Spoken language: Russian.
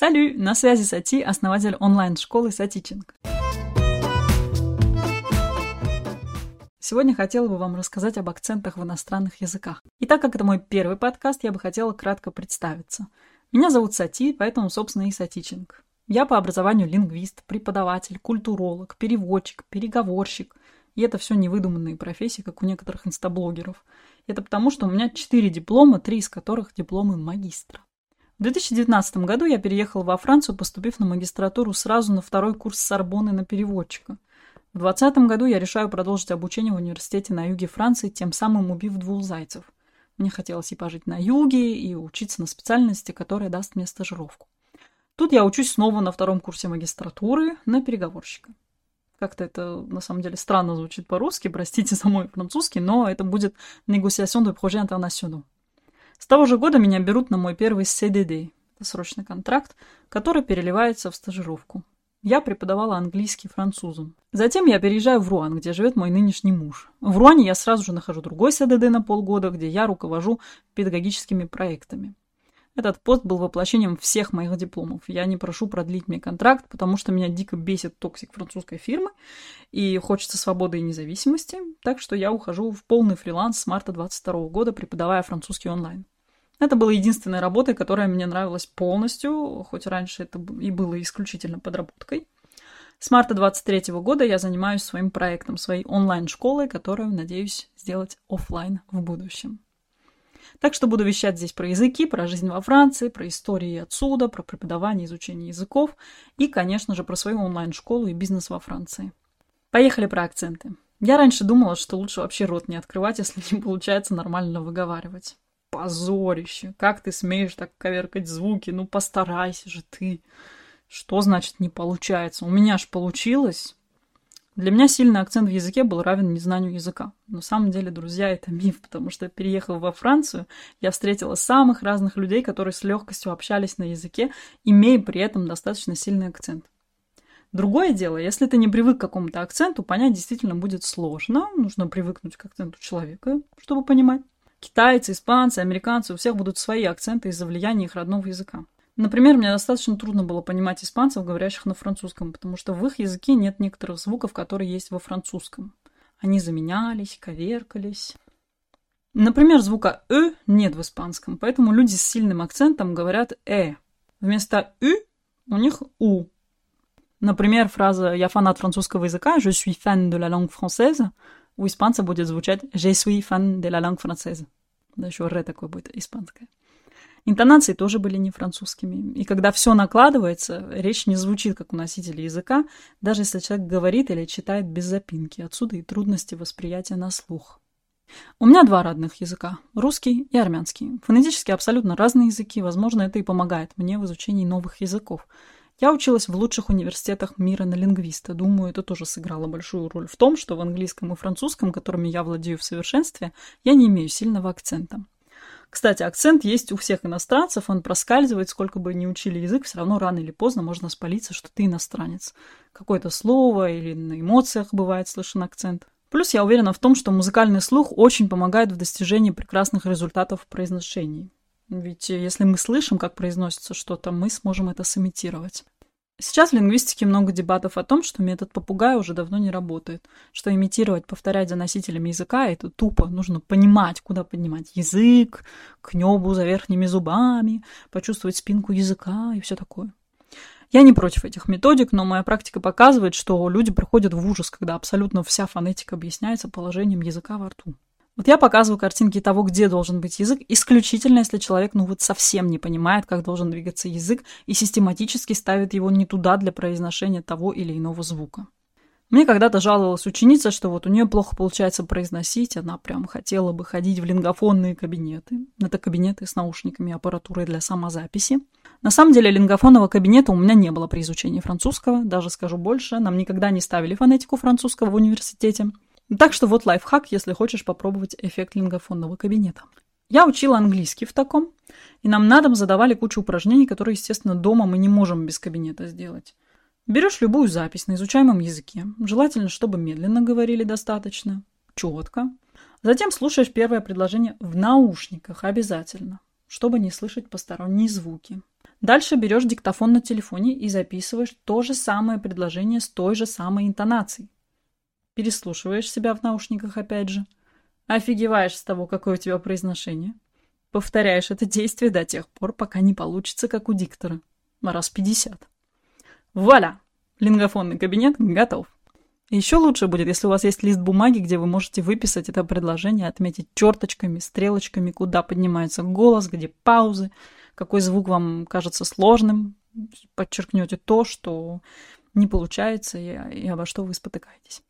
Салют! На связи Сати, основатель онлайн-школы Сатичинг. Сегодня хотела бы вам рассказать об акцентах в иностранных языках. И так как это мой первый подкаст, я бы хотела кратко представиться. Меня зовут Сати, поэтому, собственно, и Сатичинг. Я по образованию лингвист, преподаватель, культуролог, переводчик, переговорщик. И это все невыдуманные профессии, как у некоторых инстаблогеров. Это потому, что у меня четыре диплома, три из которых дипломы магистра. В 2019 году я переехал во Францию, поступив на магистратуру сразу на второй курс Сорбонны на переводчика. В 2020 году я решаю продолжить обучение в университете на юге Франции, тем самым убив двух зайцев. Мне хотелось и пожить на юге, и учиться на специальности, которая даст мне стажировку. Тут я учусь снова на втором курсе магистратуры на переговорщика. Как-то это на самом деле странно звучит по-русски, простите за мой французский, но это будет négociation de projet internationaux. С того же года меня берут на мой первый CDD, срочный контракт, который переливается в стажировку. Я преподавала английский французам. Затем я переезжаю в Руан, где живет мой нынешний муж. В Руане я сразу же нахожу другой CDD на полгода, где я руковожу педагогическими проектами. Этот пост был воплощением всех моих дипломов. Я не прошу продлить мне контракт, потому что меня дико бесит toxic французской фирмы, и хочется свободы и независимости, так что я ухожу в полный фриланс с марта 22 года, преподавая французский онлайн. Это была единственная работа, которая мне нравилась полностью, хоть раньше это и было исключительно подработкой. С марта 23 года я занимаюсь своим проектом, своей онлайн-школой, которую надеюсь сделать офлайн в будущем. Так что буду вещать здесь про языки, про жизнь во Франции, про истории отсюда, про преподавание, изучение языков и, конечно же, про свою онлайн-школу и бизнес во Франции. Поехали про акценты. Я раньше думала, что лучше вообще рот не открывать, если не получается нормально выговаривать. Позорище! Как ты смеешь так коверкать звуки? Ну постарайся же ты! Что значит не получается? У меня ж получилось. Для меня сильный акцент в языке был равен незнанию языка. На самом деле, друзья, это миф, потому что, переехав во Францию, я встретила самых разных людей, которые с легкостью общались на языке, имея при этом достаточно сильный акцент. Другое дело, если ты не привык к какому-то акценту, понять действительно будет сложно. Нужно привыкнуть к акценту человека, чтобы понимать. Китайцы, испанцы, американцы, у всех будут свои акценты из-за влияния их родного языка. Например, мне достаточно трудно было понимать испанцев, говорящих на французском, потому что в их языке нет некоторых звуков, которые есть во французском. Они заменялись, коверкались. Например, звука «ы» нет в испанском, поэтому люди с сильным акцентом говорят «э». Вместо «ü» у них «у». Например, фраза «я фанат французского языка», «je suis fan de la langue française», у испанца будет звучать «je suis fan de la langue française». Да еще «р» такое будет испанское. Интонации тоже были не французскими. И когда все накладывается, речь не звучит, как у носителя языка, даже если человек говорит или читает без запинки. Отсюда и трудности восприятия на слух. У меня два родных языка – русский и армянский. Фонетически абсолютно разные языки, возможно, это и помогает мне в изучении новых языков. Я училась в лучших университетах мира на лингвиста. Думаю, это тоже сыграло большую роль в том, что в английском и французском, которыми я владею в совершенстве, я не имею сильного акцента. Кстати, акцент есть у всех иностранцев, он проскальзывает, сколько бы ни учили язык, все равно рано или поздно можно спалиться, что ты иностранец. Какое-то слово или на эмоциях бывает слышен акцент. Плюс я уверена в том, что музыкальный слух очень помогает в достижении прекрасных результатов в произношении. Ведь если мы слышим, как произносится что-то, мы сможем это сымитировать. Сейчас в лингвистике много дебатов о том, что метод попугая уже давно не работает, что имитировать, повторять за носителями языка – это тупо. Нужно понимать, куда поднимать язык, к небу за верхними зубами, почувствовать спинку языка и все такое. Я не против этих методик, но моя практика показывает, что люди приходят в ужас, когда абсолютно вся фонетика объясняется положением языка во рту. Вот я показываю картинки того, где должен быть язык, исключительно если человек, ну вот совсем не понимает, как должен двигаться язык и систематически ставит его не туда для произношения того или иного звука. Мне когда-то жаловалась ученица, что вот у нее плохо получается произносить, она прям хотела бы ходить в лингофонные кабинеты. Это кабинеты с наушниками и аппаратурой для самозаписи. На самом деле лингофонного кабинета у меня не было при изучении французского, даже скажу больше, нам никогда не ставили фонетику французского в университете. Так что вот лайфхак, если хочешь попробовать эффект лингофонного кабинета. Я учила английский в таком, и нам на дом задавали кучу упражнений, которые, естественно, дома мы не можем без кабинета сделать. Берешь любую запись на изучаемом языке, желательно, чтобы медленно говорили достаточно, четко. Затем слушаешь первое предложение в наушниках обязательно, чтобы не слышать посторонние звуки. Дальше берешь диктофон на телефоне и записываешь то же самое предложение с той же самой интонацией. Переслушиваешь себя в наушниках опять же. Офигеваешь с того, какое у тебя произношение. Повторяешь это действие до тех пор, пока не получится, как у диктора. Раз пятьдесят. Вуаля! Лингофонный кабинет готов. Еще лучше будет, если у вас есть лист бумаги, где вы можете выписать это предложение, отметить черточками, стрелочками, куда поднимается голос, где паузы, какой звук вам кажется сложным. Подчеркнете то, что не получается и, и обо что вы спотыкаетесь.